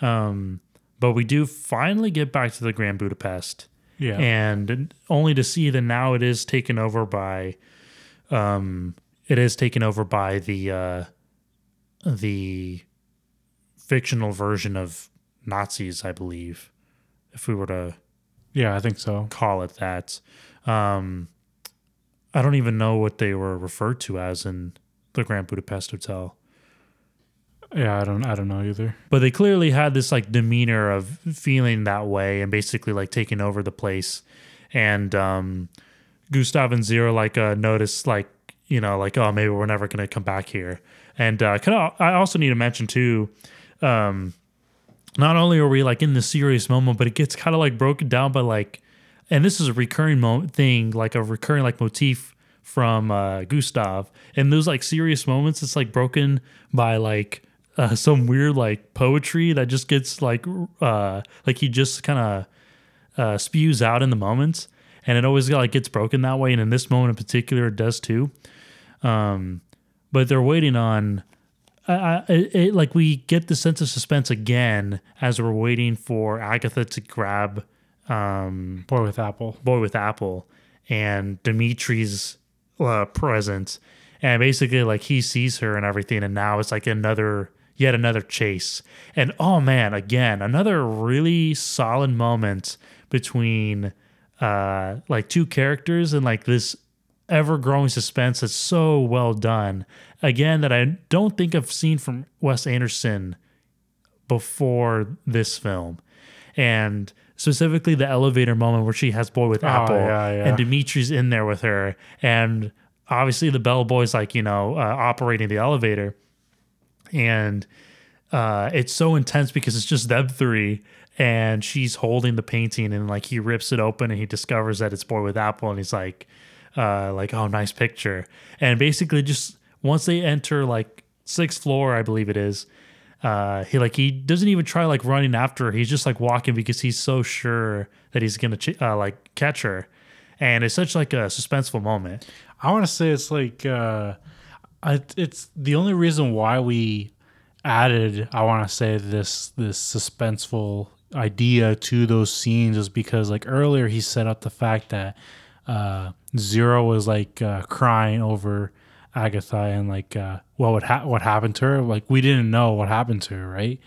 Um, but we do finally get back to the Grand Budapest Yeah, and only to see that now it is taken over by um it is taken over by the uh the fictional version of Nazis I believe if we were to yeah, I think so. call it that um I don't even know what they were referred to as in the Grand Budapest Hotel Yeah, I don't I don't know either. but they clearly had this like demeanor of feeling that way and basically like taking over the place and um gustave and zero like uh noticed like you know like oh maybe we're never gonna come back here and uh I also need to mention too um not only are we like in the serious moment but it gets kind of like broken down by like and this is a recurring mo- thing like a recurring like motif from uh gustave. And those like serious moments it's like broken by like uh, some weird like poetry that just gets like uh like he just kind of uh spews out in the moments. And it always like gets broken that way. And in this moment in particular it does too. Um but they're waiting on I, I, it, it, like we get the sense of suspense again as we're waiting for Agatha to grab um, Boy with Apple. Boy with Apple and Dmitri's uh, present, and basically like he sees her and everything, and now it's like another yet another chase, and oh man, again another really solid moment between uh like two characters and like this ever growing suspense that's so well done. Again, that I don't think I've seen from Wes Anderson before this film. And specifically the elevator moment where she has boy with apple yeah, yeah. and Dmitri's in there with her. And obviously the bellboy's like, you know, uh, operating the elevator. And uh, it's so intense because it's just them three and she's holding the painting and like he rips it open and he discovers that it's boy with apple and he's like uh like oh nice picture and basically just once they enter like sixth floor i believe it is uh he like he doesn't even try like running after her he's just like walking because he's so sure that he's gonna ch- uh, like catch her and it's such like a suspenseful moment I want to say it's like uh, I, it's the only reason why we added. I want to say this this suspenseful idea to those scenes is because like earlier he set up the fact that uh, Zero was like uh, crying over Agatha and like uh, what would ha- what happened to her. Like we didn't know what happened to her, right?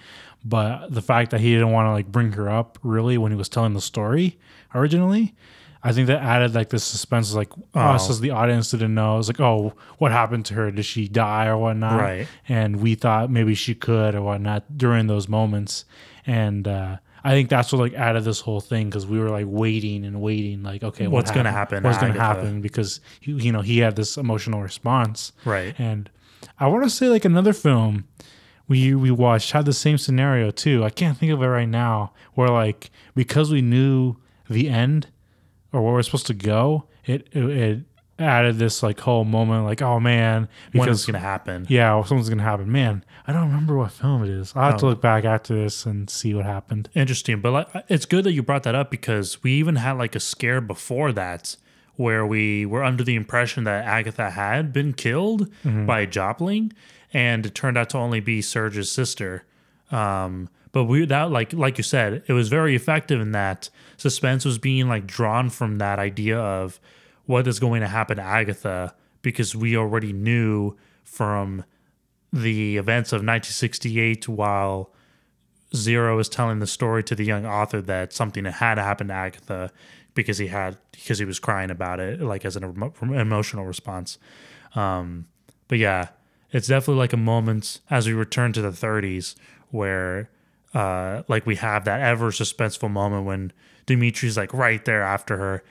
But the fact that he didn't want to like bring her up really when he was telling the story originally, I think that added like the suspense. Like us as the audience didn't know. It was like, oh, what happened to her? Did she die or whatnot? Right. And we thought maybe she could or whatnot during those moments. And uh, I think that's what like added this whole thing because we were like waiting and waiting, like, okay, what What's gonna happen, What's going to happen? Because he, you know he had this emotional response. Right. And I want to say like another film we we watched had the same scenario too. I can't think of it right now. Where like because we knew the end or where we're supposed to go, it it, it added this like whole moment like oh man when because it's gonna happen yeah something's gonna happen. Man, I don't remember what film it is. I'll have to Oh. look back after this and see what happened. Interesting, but like, it's good that you brought that up because we even had like a scare before that where we were under the impression that Agatha had been killed by Jopling, and it turned out to only be Serge's sister. Um, but we that like like you said, it was very effective in that suspense was being like drawn from that idea of what is going to happen to Agatha because we already knew from the events of 1968 while Zero is telling the story to the young author that something had happened to Agatha because he had because he was crying about it, like as an emotional response. Um, but yeah, it's definitely like a moment as we return to the 30s where uh, like we have that ever suspenseful moment when Dmitri's like right there after her.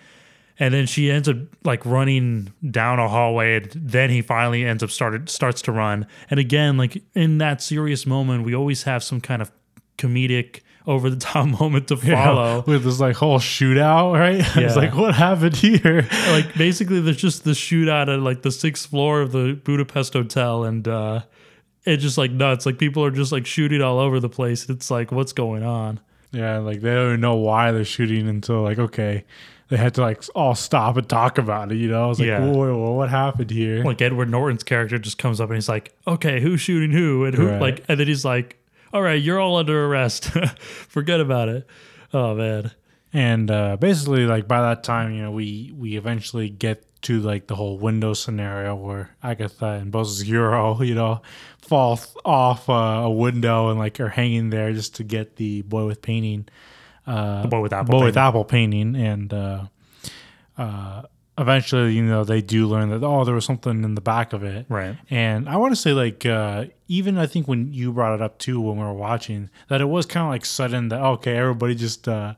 And then she ends up like running down a hallway, and then he finally ends up started starts to run. And again, like in that serious moment, we always have some kind of comedic over the top (laughs) moment to follow. with this like whole shootout, right? (laughs) Yeah. it's like what happened here? (laughs) like basically there's just the shootout at like the sixth floor of the Budapest hotel and uh it's just like nuts. Like people are just like shooting all over the place. It's like what's going on? Yeah, like they don't even know why they're shooting until like okay, they had to like all stop and talk about it. You know, I was like, Yeah. whoa, whoa, what happened here? Like Edward Norton's character just comes up and he's like, "Okay, who's shooting who?" And who Right. like and then he's like, "All right, you're all under arrest. (laughs) Forget about it." Oh man. And uh, basically, like by that time, you know, we we eventually get to like the whole window scenario where Agatha and Bozero, (laughs) you know, fall off uh, a window and like are hanging there just to get the boy with painting, uh, The boy with apple boy with painting. apple painting, and uh, uh, eventually, you know, they do learn that oh, there was something in the back of it, Right. and I want to say, like, uh, even I think when you brought it up too, when we were watching, that it was kind of like sudden that, okay, everybody just uh,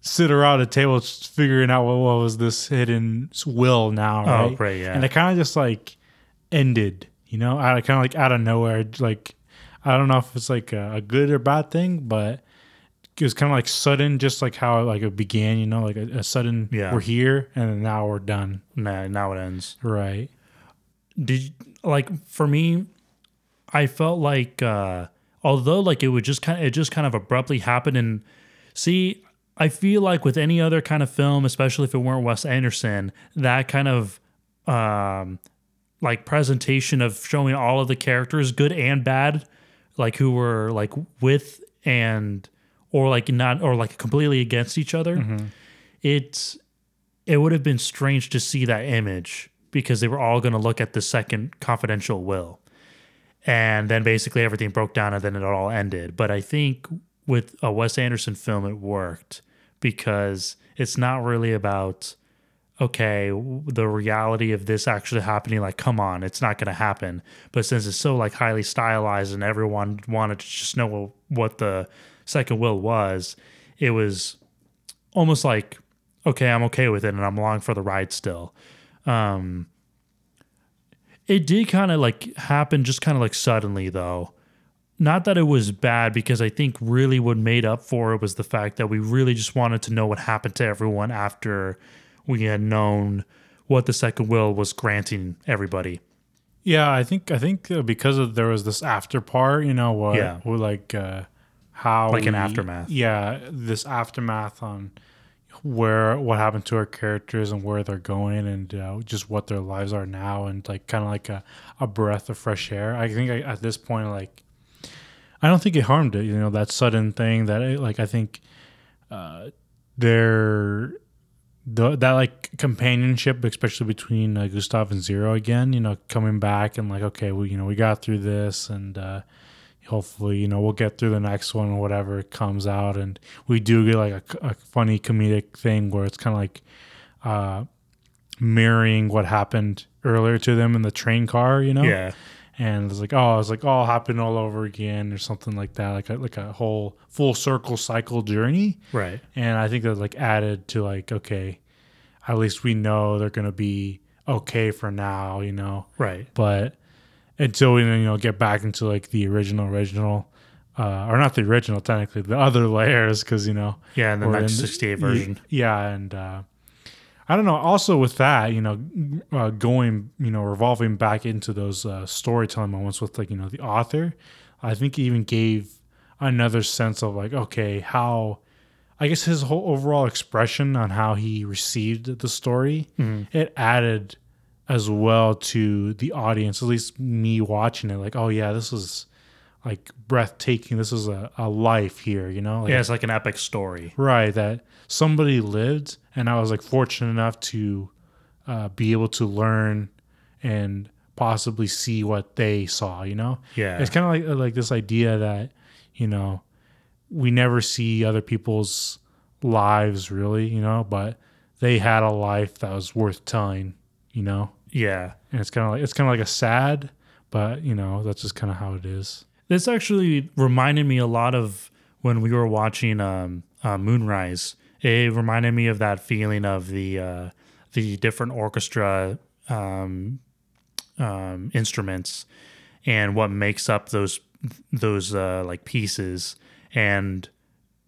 sit around a table just figuring out what, what was this hidden will now, Oh, right? right, yeah. And it kind of just like ended, you know, out of kind of like out of nowhere. Like, I don't know if it's like a, a good or bad thing, but it was kind of like sudden, just like how like it began, you know, like a, a sudden, Yeah. we're here and now we're done. Nah, now it ends. Right. did like for me i felt like uh although like it would just kind of it just kind of abruptly happened and see i feel like with any other kind of film especially if it weren't wes anderson that kind of um like presentation of showing all of the characters good and bad like who were like with and or like not or like completely against each other mm-hmm. it's it would have been strange to see that image because they were all going to look at the second confidential will. And then basically everything broke down and then it all ended. But I think with a Wes Anderson film, it worked because it's not really about, okay, the reality of this actually happening. Like, come on, it's not going to happen. But since it's so like highly stylized and everyone wanted to just know what the second will was, it was almost like okay, I'm okay with it and I'm along for the ride still. Um it did kind of like happen just kind of like suddenly though. Not that it was bad because I think really what made up for it was the fact that we really just wanted to know what happened to everyone after we had known what the second will was granting everybody. Yeah, I think I think uh, because of there was this after part, you know, what Yeah. what like uh how Like an we- aftermath. Yeah, this aftermath on where what happened to our characters and where they're going and uh, just what their lives are now and like kind of like a, a breath of fresh air. I think I, at this point like I don't think it harmed it, you know, that sudden thing that it, like I think uh they're the, that like companionship, especially between uh, Gustave and Zero again, you know, coming back and like, okay, we, you know, we got through this and, uh, hopefully, you know, we'll get through the next one or whatever comes out. And we do get like a, a funny comedic thing where it's kind of like, uh, mirroring what happened earlier to them in the train car, you know? Yeah. And it's like, oh, it's like all happened all over again or something like that, like a, like a whole full circle cycle journey Right. and I think that like added to like okay, at least we know they're gonna be okay for now, you know. Right. But until we then you know get back into like the original original, uh, or not the original technically, the other layers because you know Yeah, and the in 1968 version. Yeah, and uh, I don't know. Also with that, you know, uh, going you know revolving back into those uh, storytelling moments with like you know the author, I think it even gave another sense of like okay how I guess his whole overall expression on how he received the story, it added as well to the audience, at least me watching it, like, oh yeah, this is like breathtaking. This is a, a life here, you know? Like, Yeah, it's like an epic story. Right, that somebody lived, and I was like fortunate enough to uh, be able to learn and possibly see what they saw. You know, Yeah. it's kind of like like this idea that you know we never see other people's lives really, you know, but they had a life that was worth telling, you know. Yeah. And it's kind of like it's kind of like a sad, but you know, that's just kind of how it is. This actually reminded me a lot of when we were watching um, uh, Moonrise. It reminded me of that feeling of the uh, the different orchestra um, um, instruments and what makes up those those uh, like pieces and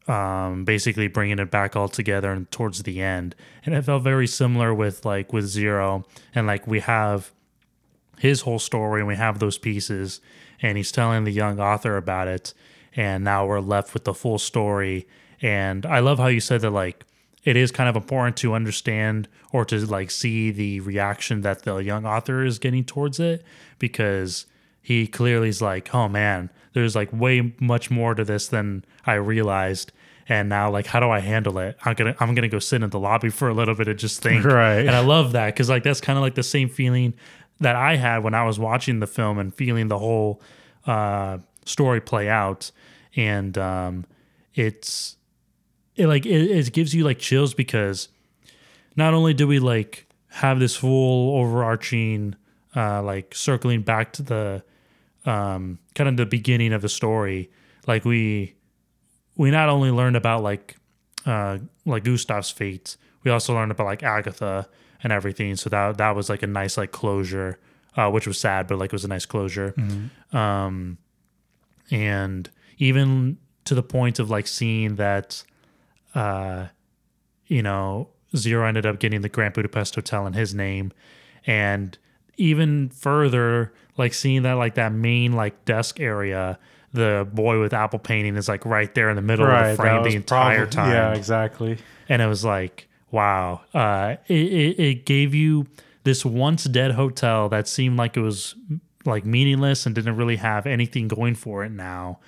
um, basically bringing it back all together and towards the end. And it felt very similar with like with Zero. And like we have his whole story and we have those pieces and he's telling the young author about it. And now we're left with the full story. And i love how you said that like it is kind of important to understand or to like see the reaction that the young author is getting towards it because he clearly is like oh man there's like way much more to this than i realized. And now like how do i handle it? I'm gonna i'm gonna go sit in the lobby for a little bit and just think. (laughs) Right. and i love that because like that's kind of like the same feeling that i had when i was watching the film and feeling the whole uh story play out. And um it's it like it, it gives you like chills because not only do we like have this full overarching uh like circling back to the um kind of the beginning of the story like we we not only learned about like uh like Gustave's fate we also learned about like Agatha and everything. So that that was like a nice like closure uh which was sad but like it was a nice closure. Um and even to the point of like seeing that uh you know zero ended up getting the grand budapest hotel in his name. And even further like seeing that like that main like desk area the boy with apple painting is like right there in the middle of the frame the entire probably- time. Yeah, exactly. and it was like wow. Uh it, it, it gave you this once dead hotel that seemed like it was like meaningless and didn't really have anything going for it now.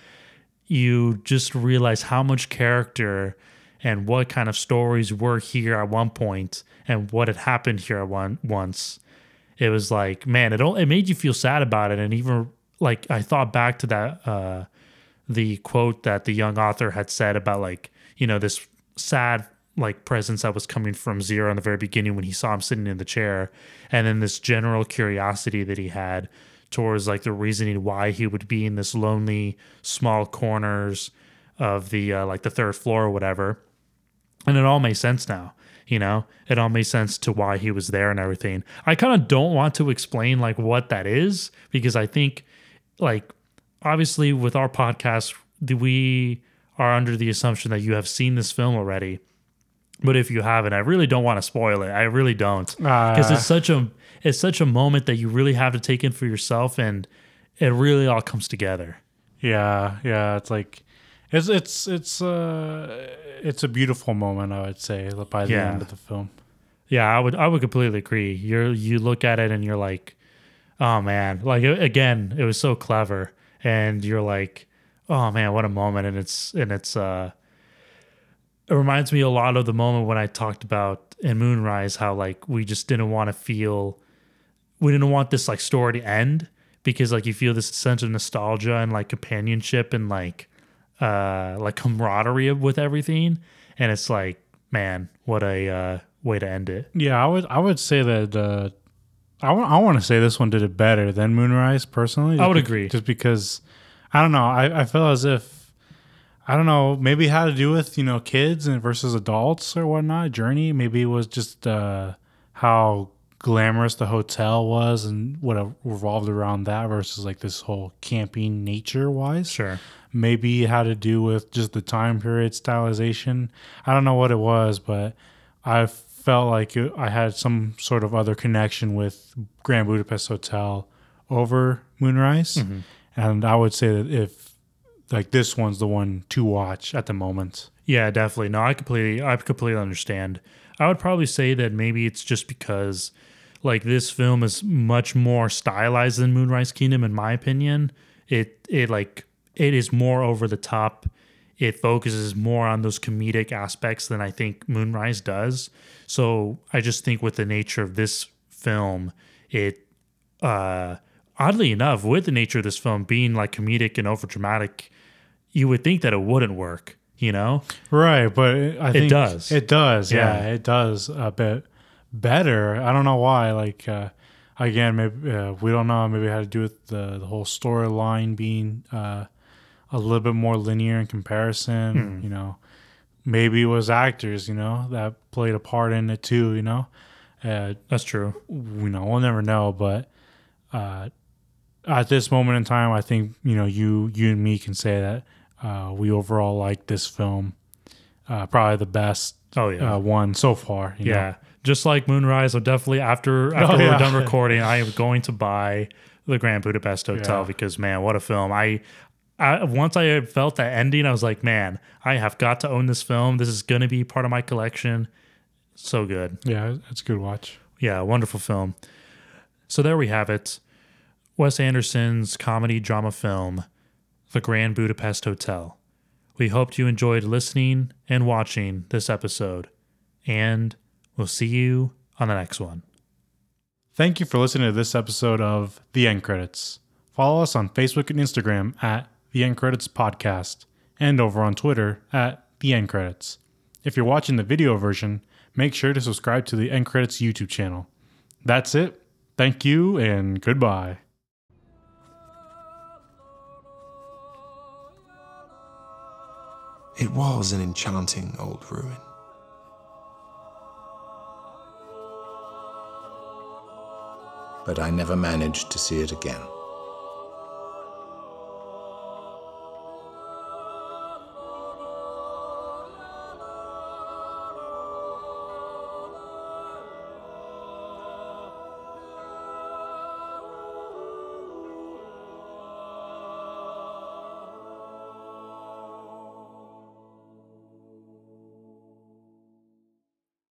You just realize how much character and what kind of stories were here at one point and what had happened here at one once it was like man it all, it made you feel sad about it. And even like I thought back to that uh the quote that the young author had said about like you know this sad like presence that was coming from zero in the very beginning when he saw him sitting in the chair. And then this general curiosity that he had towards like the reasoning why he would be in this lonely small corners of the uh, like the third floor or whatever. And it all makes sense now you know? It all makes sense to why he was there and everything. I kind of don't want to explain like what that is because i think like obviously with our podcast we are under the assumption that you have seen this film already. But if you haven't i really don't want to spoil it. I really don't. Because Ah. it's such a it's such a moment that you really have to take in for yourself and it really all comes together. Yeah, yeah. It's like it's it's it's uh it's a beautiful moment. I would say by the Yeah. end of the film. Yeah, I would I would completely agree. You're you look at it and you're like, oh man, like again, it was so clever, and you're like, oh man, what a moment, and it's and it's uh, it reminds me a lot of the moment when I talked about in Moonrise how like we just didn't want to feel, we didn't want this like story to end because like you feel this sense of nostalgia and like companionship and like uh like camaraderie with everything, and it's like man, what a uh, way to end it. Yeah, I would I would say that uh I want I want to say this one did it better than Moonrise personally. I would be- agree. Just because I don't know, I, I feel as if I don't know, maybe had to do with, you know, kids and versus adults or whatnot. Journey. Maybe it was just uh how glamorous the hotel was and what revolved around that versus like this whole camping nature wise. Sure. Maybe it had to do with just the time period stylization. I don't know what it was, but I felt like it, I had some sort of other connection with Grand Budapest Hotel over Moonrise. Mm-hmm. And I would say that if like this one's the one to watch at the moment. Yeah, definitely. No, I completely I completely understand. I would probably say that maybe it's just because like this film is much more stylized than Moonrise Kingdom in my opinion. It it like it is more over the top. It focuses more on those comedic aspects than I think Moonrise does. So I just think with the nature of this film, it uh oddly enough, with the nature of this film being like comedic and over dramatic, you would think that it wouldn't work, you know? Right, but it- I think does. It does. Yeah, Yeah. it does a bit better. I don't know why. Like uh, again, maybe uh, we don't know. Maybe it had to do with the the whole storyline being uh, a little bit more linear in comparison. You know, maybe it was actors. You know, that played a part in it too. You know, uh, That's true. you know, we'll never know. But uh, at this moment in time, I think you know you you and me can say that uh, we overall like this film. Uh, probably the best Oh, yeah. uh, one so far. you know. Yeah. Just like Moonrise, I'm definitely after (laughs) after Oh, we're done recording, I am going to buy the Grand Budapest Hotel Yeah. because man, what a film. I I, once I felt that ending, I was like, man, I have got to own this film. This is going to be part of my collection. So good. Yeah, it's a good watch. Yeah, wonderful film. So there we have it. Wes Anderson's comedy drama film, The Grand Budapest Hotel. We hoped you enjoyed listening and watching this episode, and we'll see you on the next one. Thank you for listening to this episode of The End Credits. Follow us on Facebook and Instagram at The End Credits Podcast and over on Twitter at The End Credits. If you're watching the video version, make sure to subscribe to the End Credits YouTube channel. That's it. Thank you and goodbye. It was an enchanting old ruin. But I never managed to see it again.